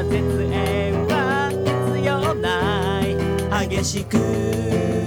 は絶縁は必要ない。激しく。